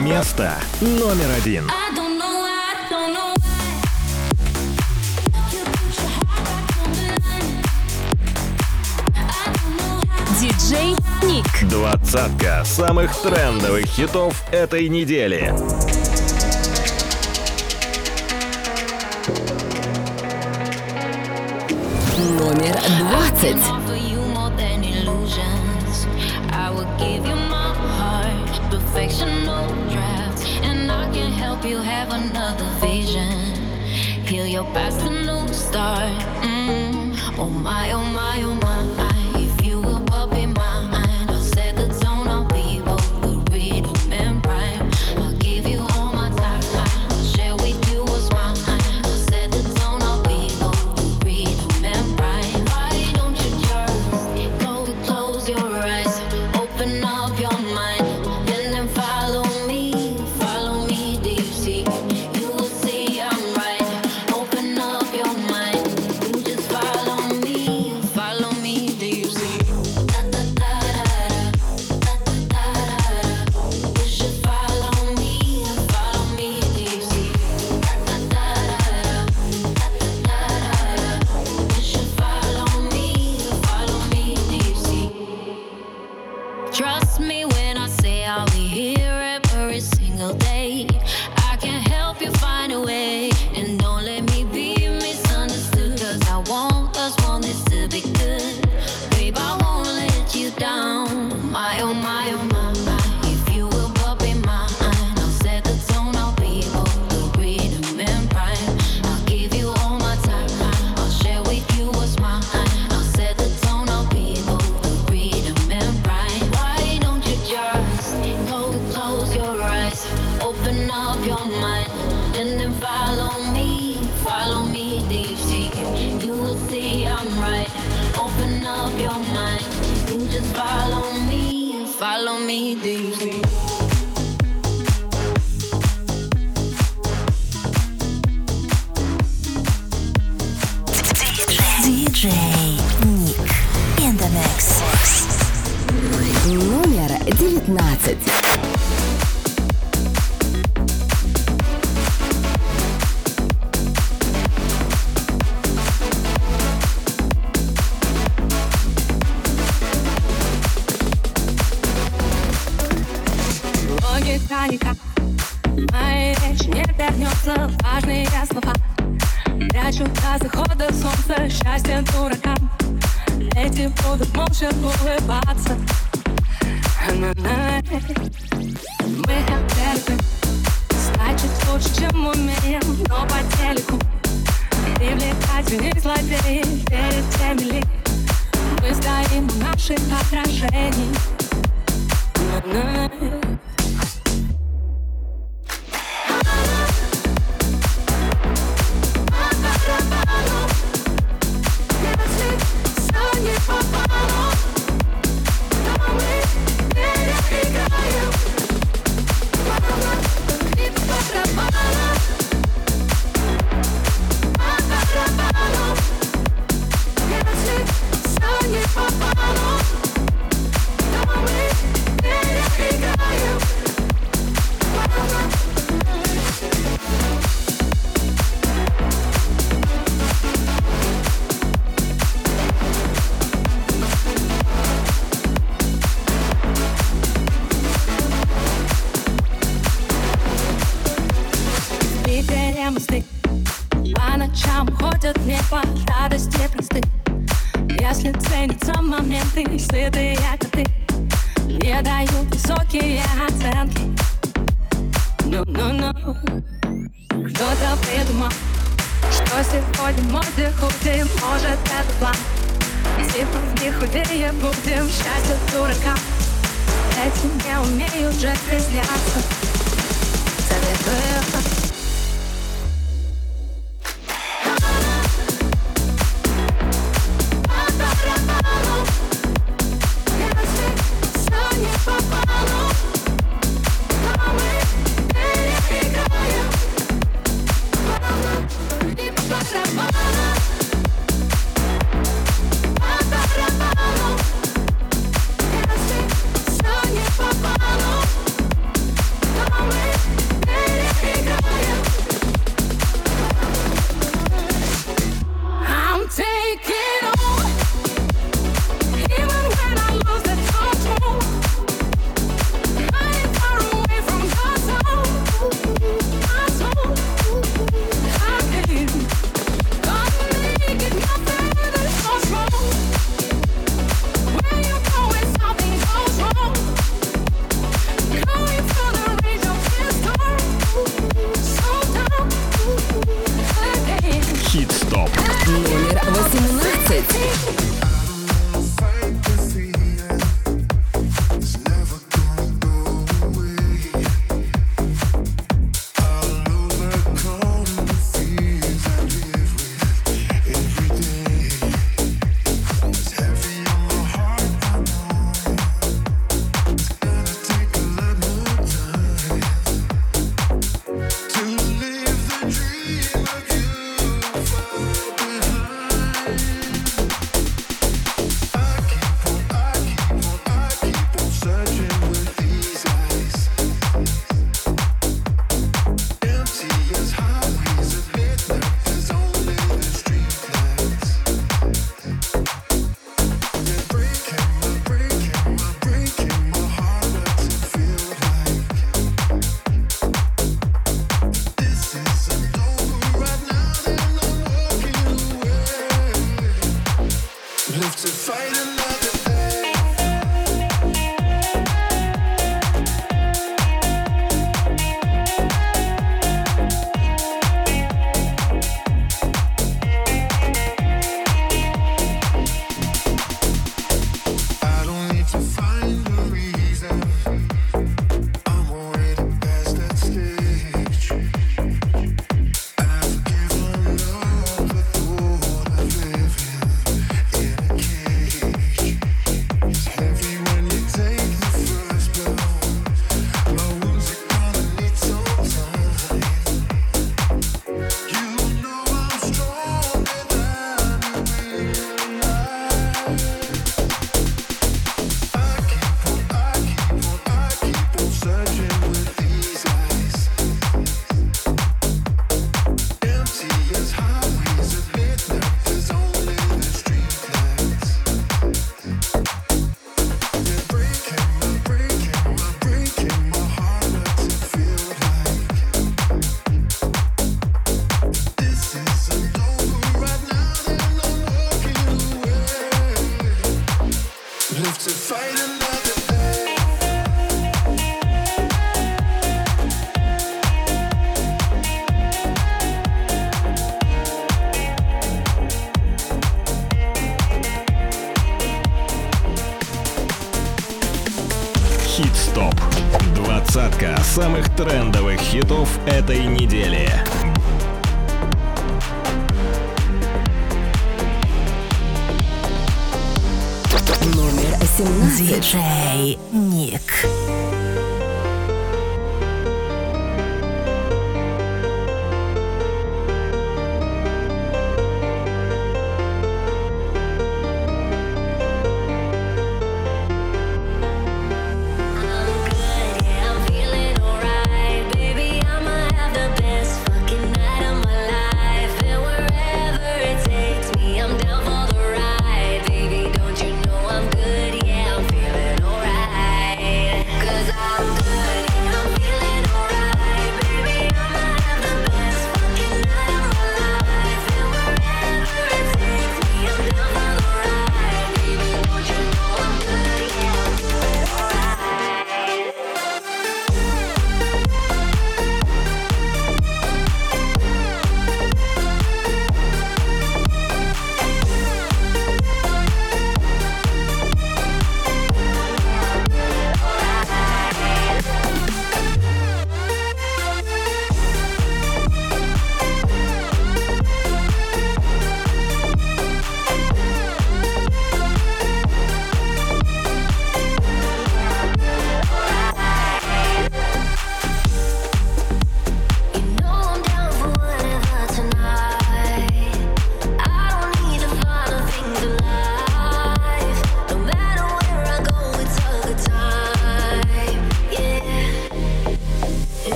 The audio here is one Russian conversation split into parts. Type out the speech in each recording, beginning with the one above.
Место номер один. Диджей Ник. Двадцатка самых трендовых хитов этой недели. Номер двадцать. you're past the new start. Mm. Oh my, oh my, oh my. наших отражений.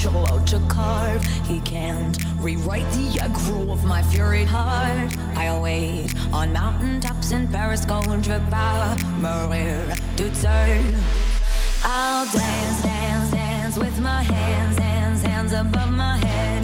Michelangelo to carve. He can't rewrite the aggro of my fury heart. I wait on mountaintops in Paris, going to power, Maria to turn. I'll dance, dance, dance with my hands, hands, hands above my head.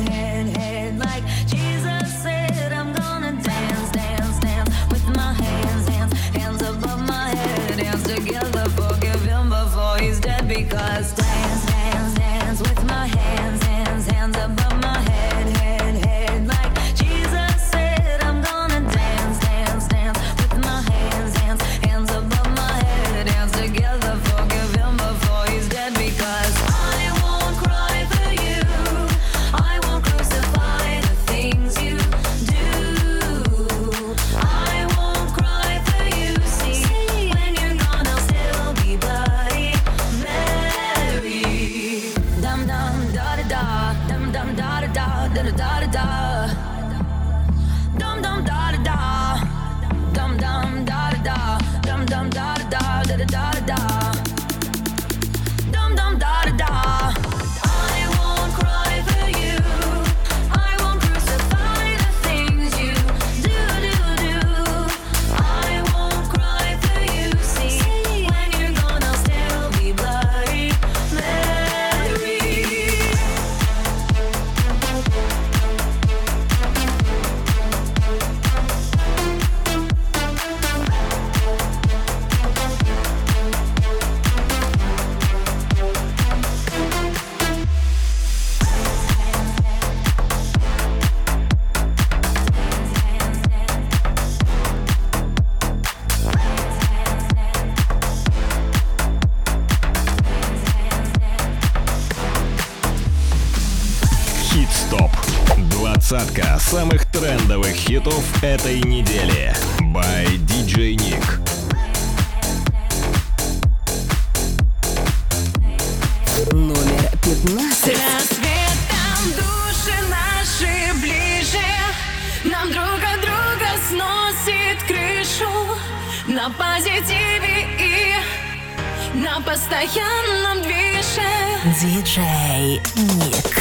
самых трендовых хитов этой недели. By DJ Nick. Номер 15. Рассветом души На позитиве и на постоянном движе. Диджей Ник.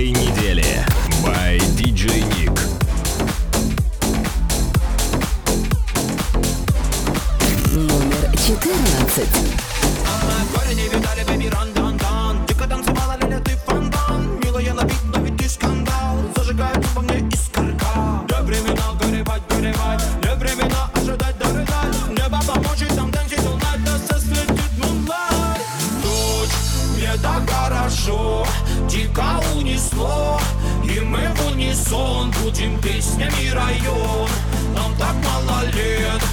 этой недели. By DJ Nick. Номер 14. Этим песням район Нам так мало лет.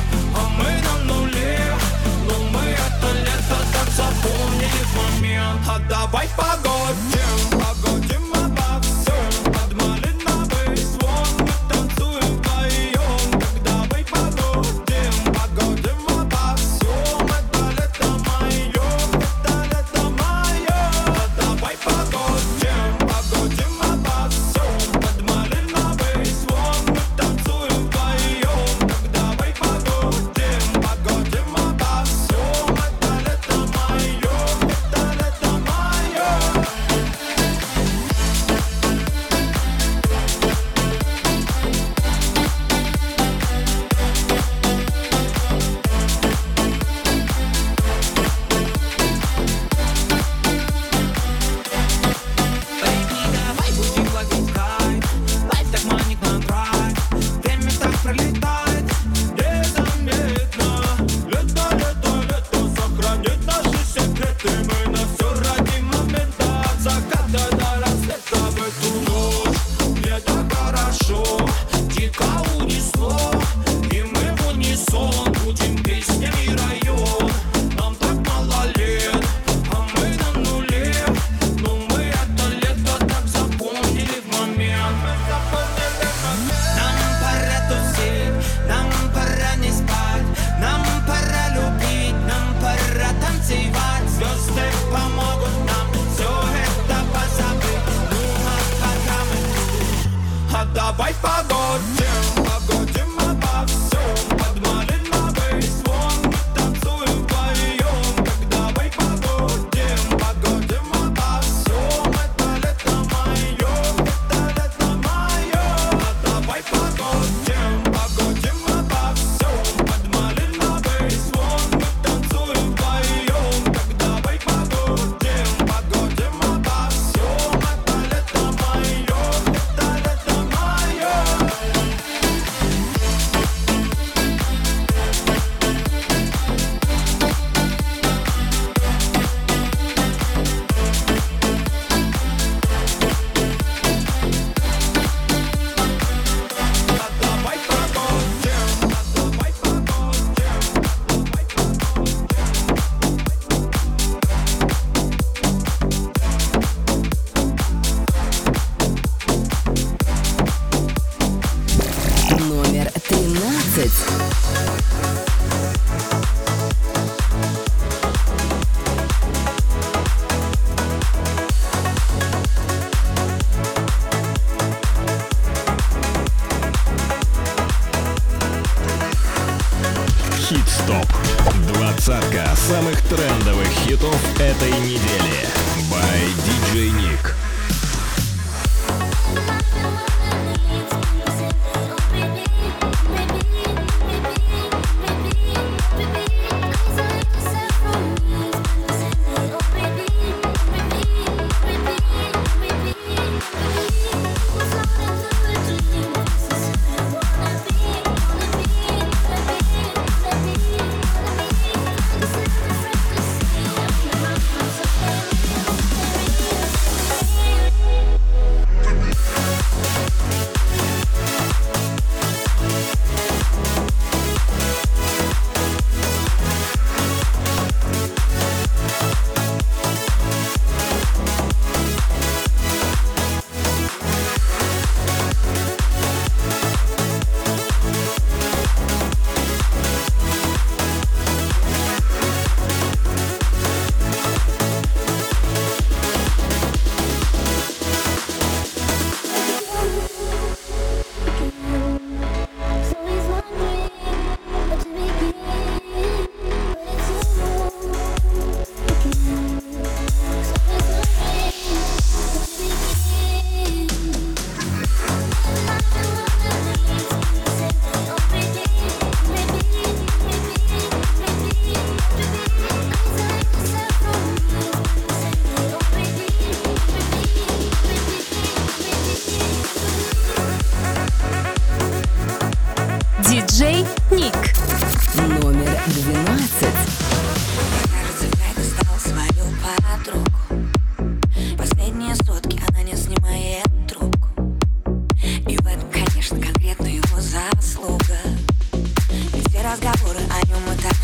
разговора о нем и так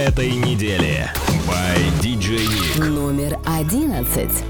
этой недели. By DJ Nick. Номер одиннадцать.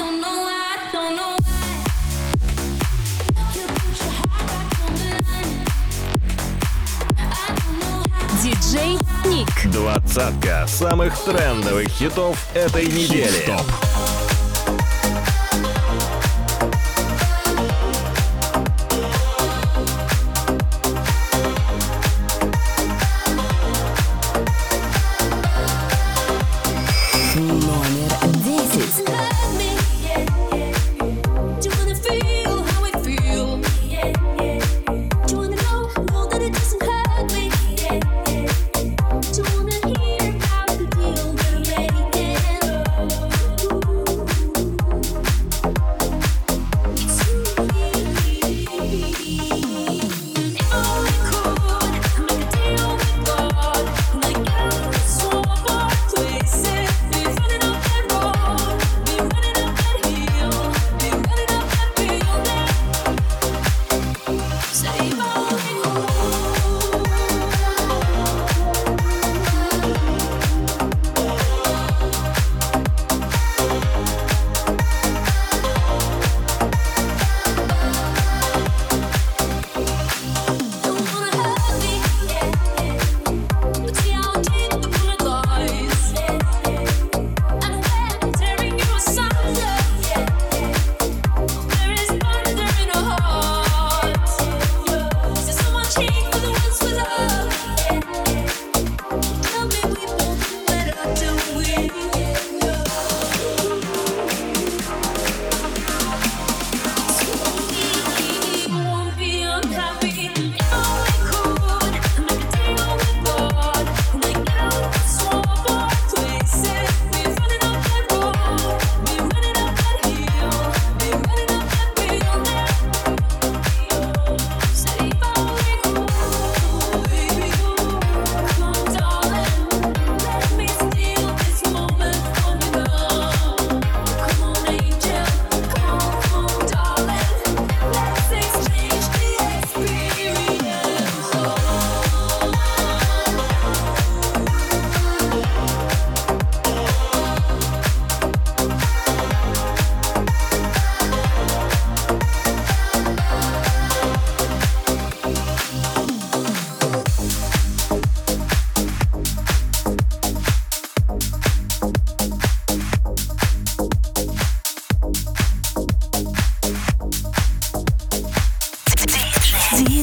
самых трендовых хитов этой недели. Хит-стоп.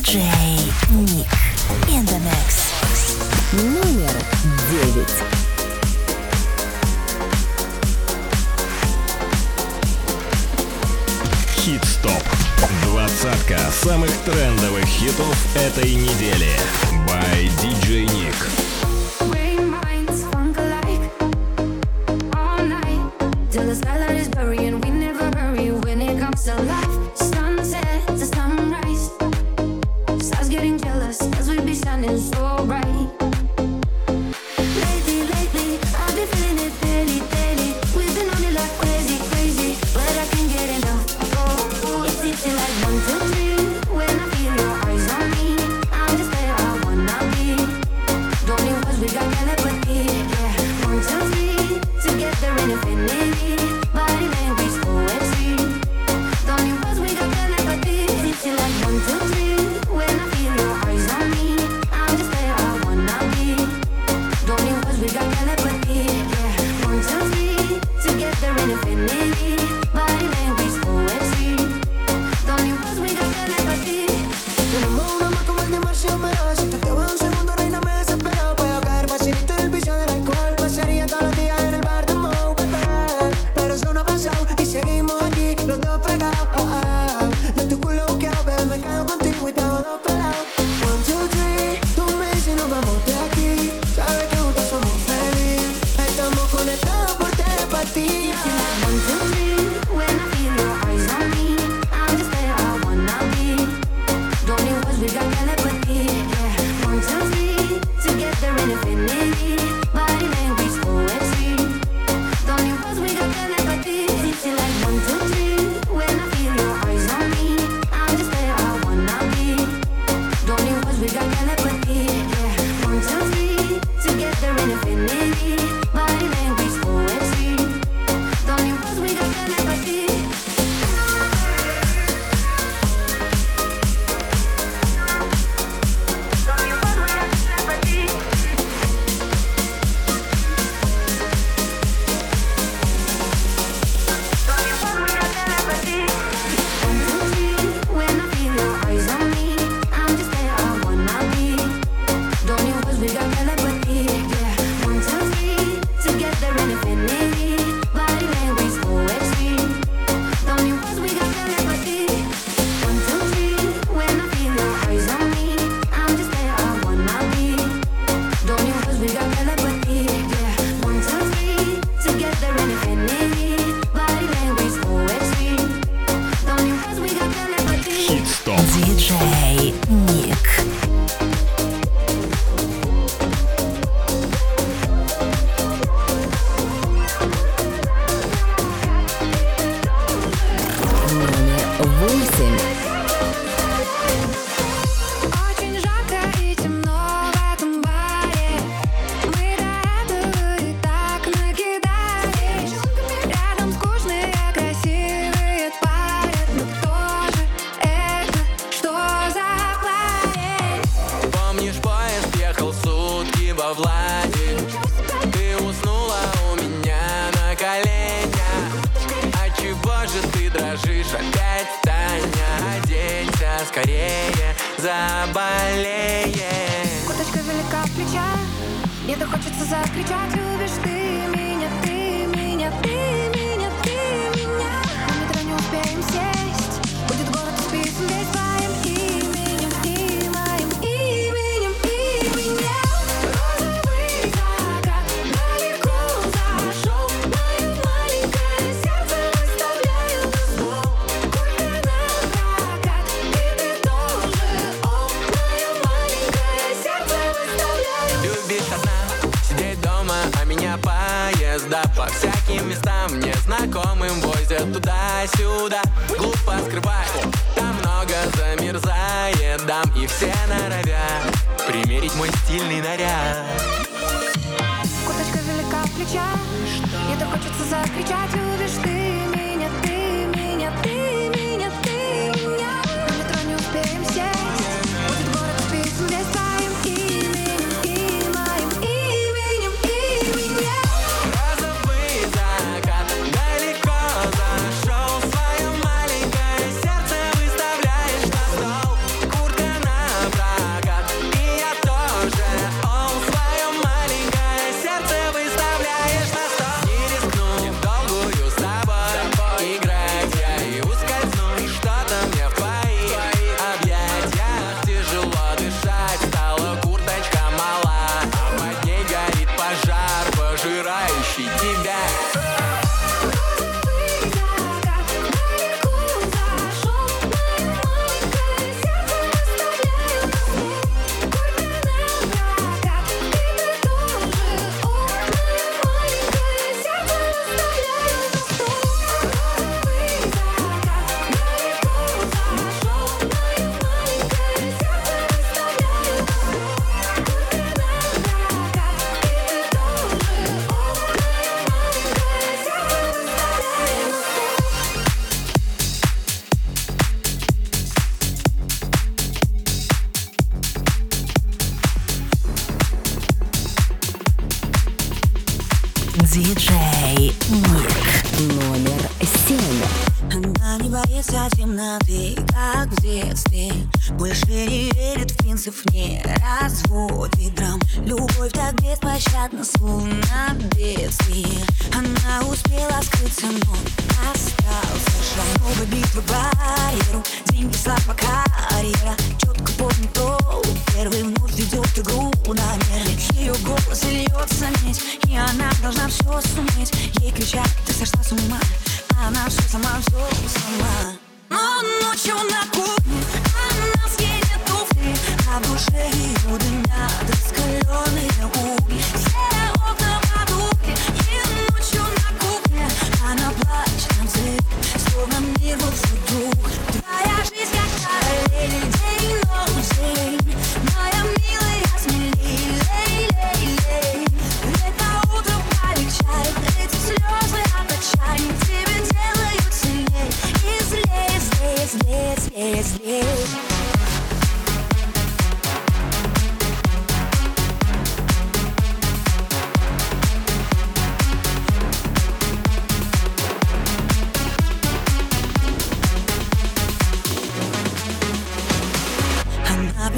диджей Ник in. Номер девять. Хит-стоп. Двадцатка самых трендовых хитов этой недели. By DJ Nick. anything скорее заболеет Курточка велика в плечах, мне-то хочется закричать, любишь ты сюда. Глупо скрывать, там много замерзает дам И все норовят примерить мой стильный наряд. Курточка велика в плечах, и то хочется закричать Любишь ты меня?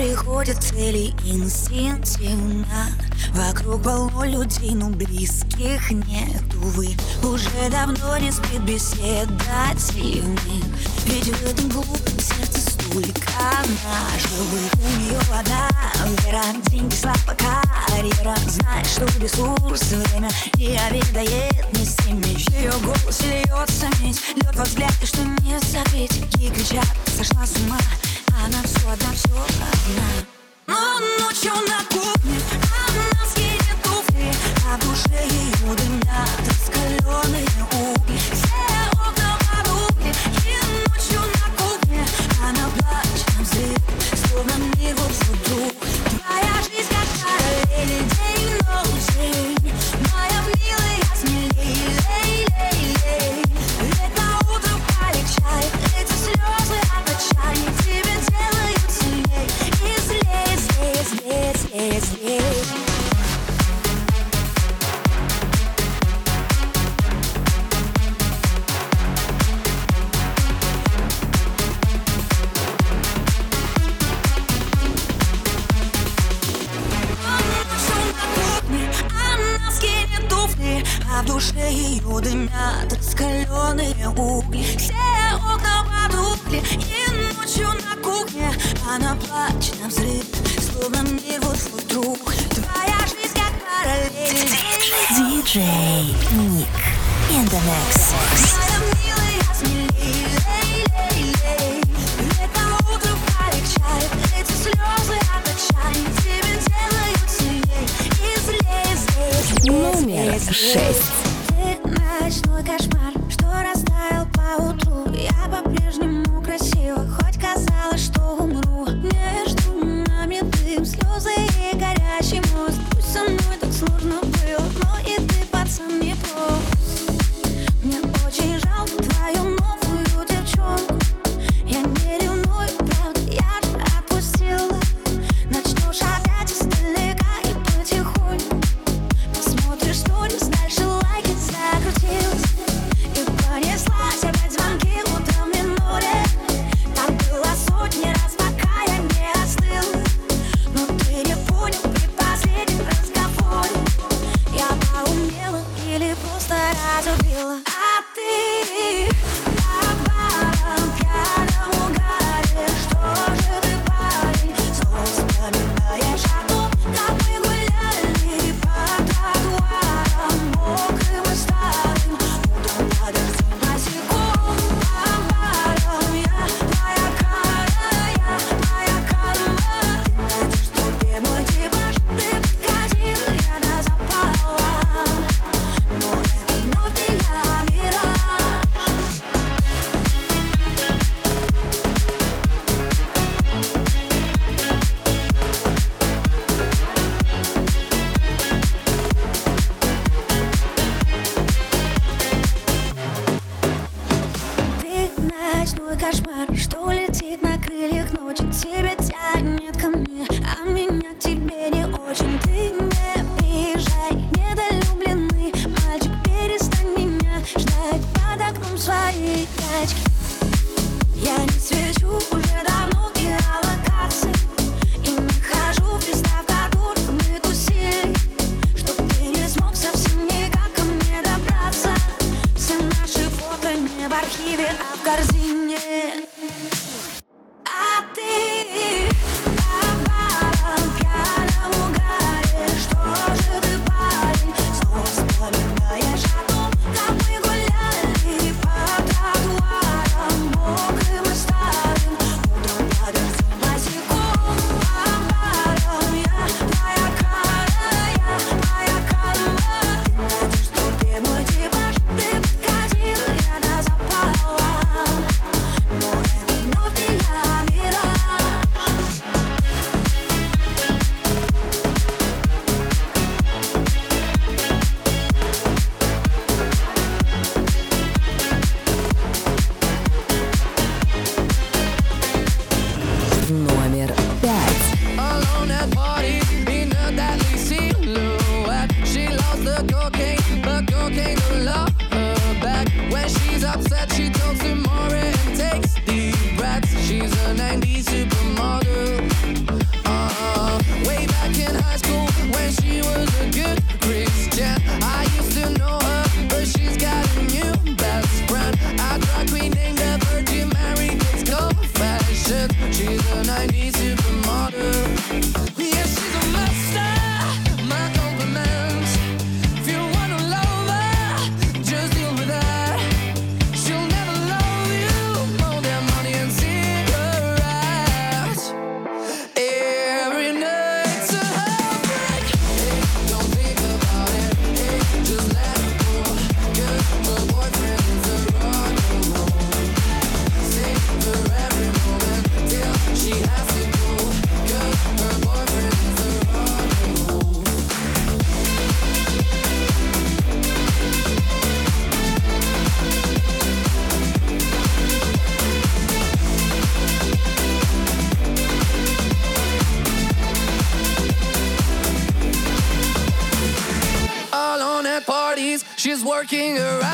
приходят цели инстинктивно. Вокруг полно людей, но близких нет, увы Уже давно не спит беседа тени Ведь в этом глупом сердце столько наживых У нее вода, вера, деньги, слава, карьера. Знает, что ресурс, время не обедает Не стремишь, ее голос льется медь. Лед во взгляд, и что не закрыть И кричат, сошла с ума она все одна, все одна. Но ночью на кухне Она скинет туфли А душе ее дымят раскаленные угли. Все окна подули И ночью на кухне Она плачет, взрыв Словно мир вот вдруг шесть. Ночной кошмар, что растаял по утру. Я по-прежнему красива, хоть казалось, что умру. Между нами дым, слезы и горячий мост. Пусть со мной так сложно свои клячки Я не свечу уже давно геолокации И не хожу в места, в которых мы тусили Чтоб ты не смог совсем никак ко мне добраться. Все наши фото не в архиве, а в корзине. knocking around.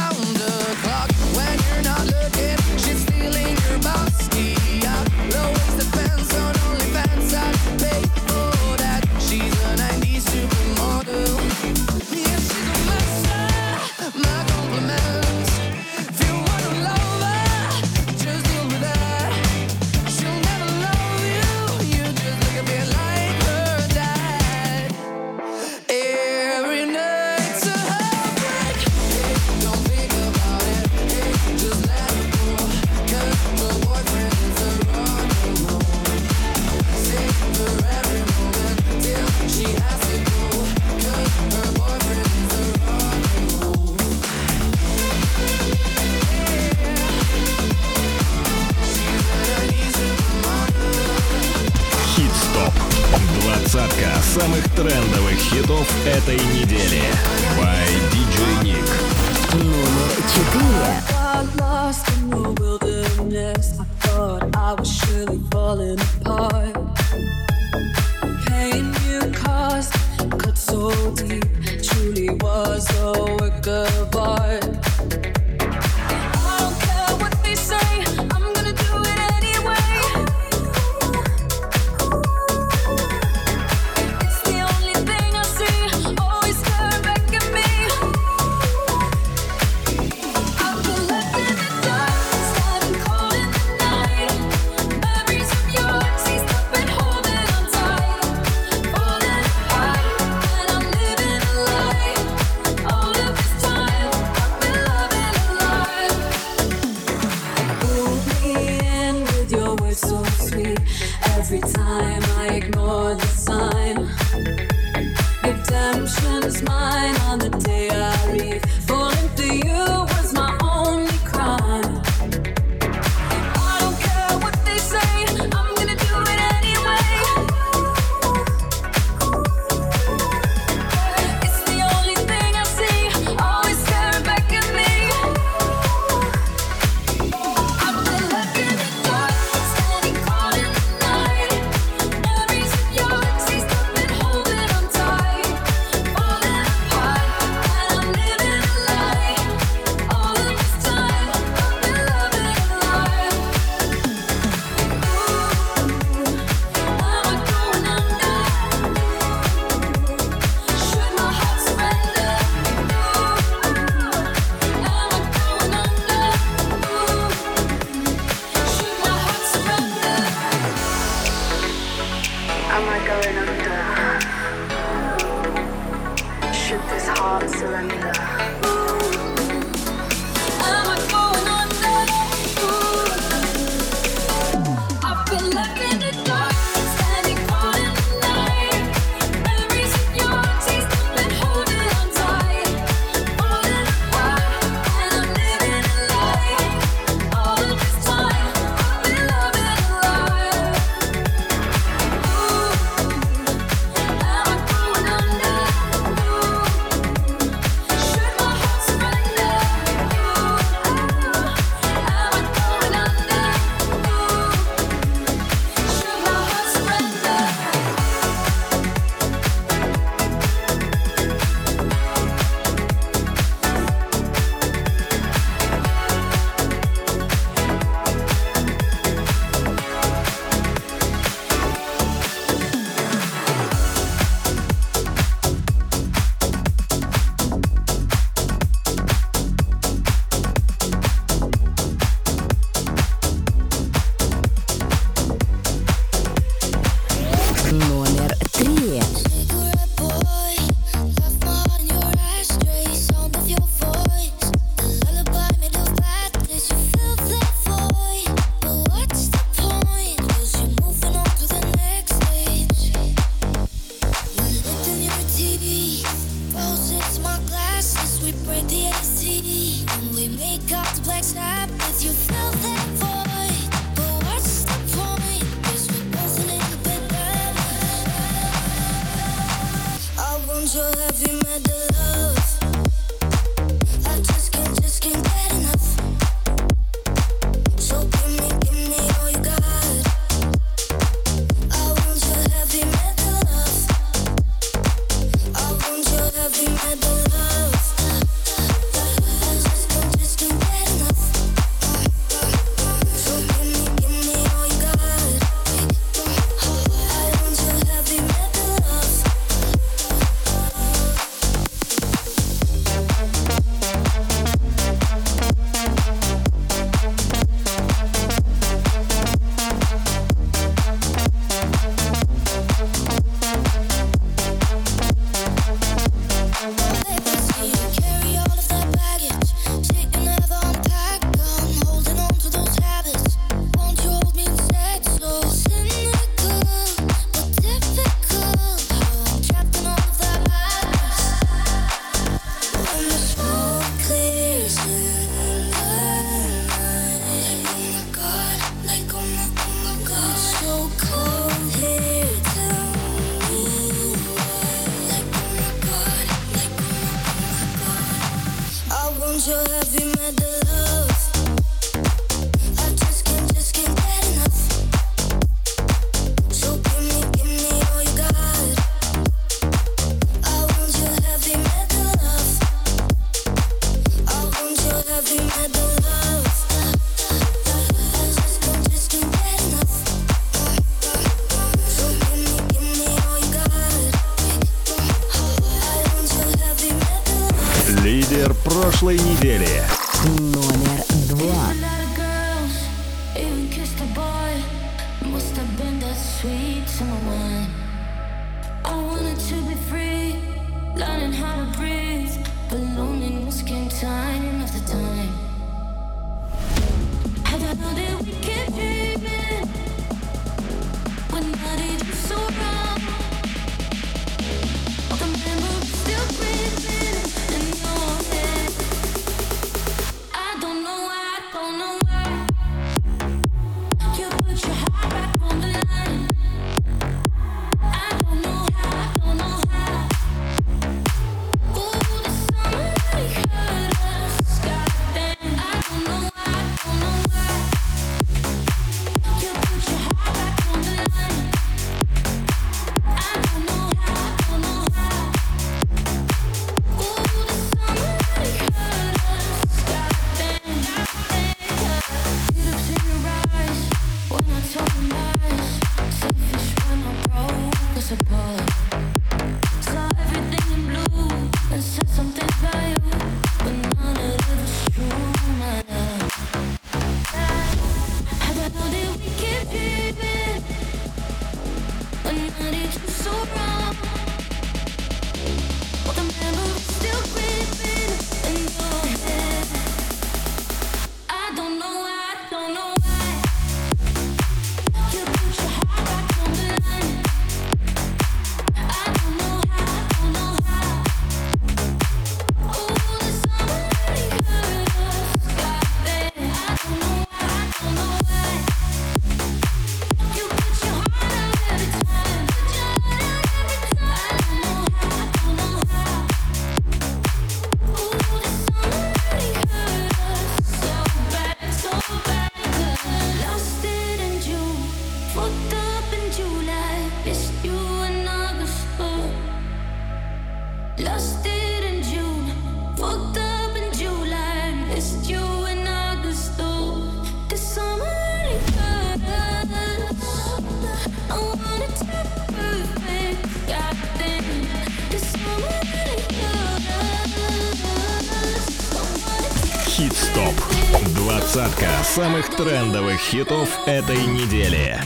Двадцатка самых трендовых хитов этой недели.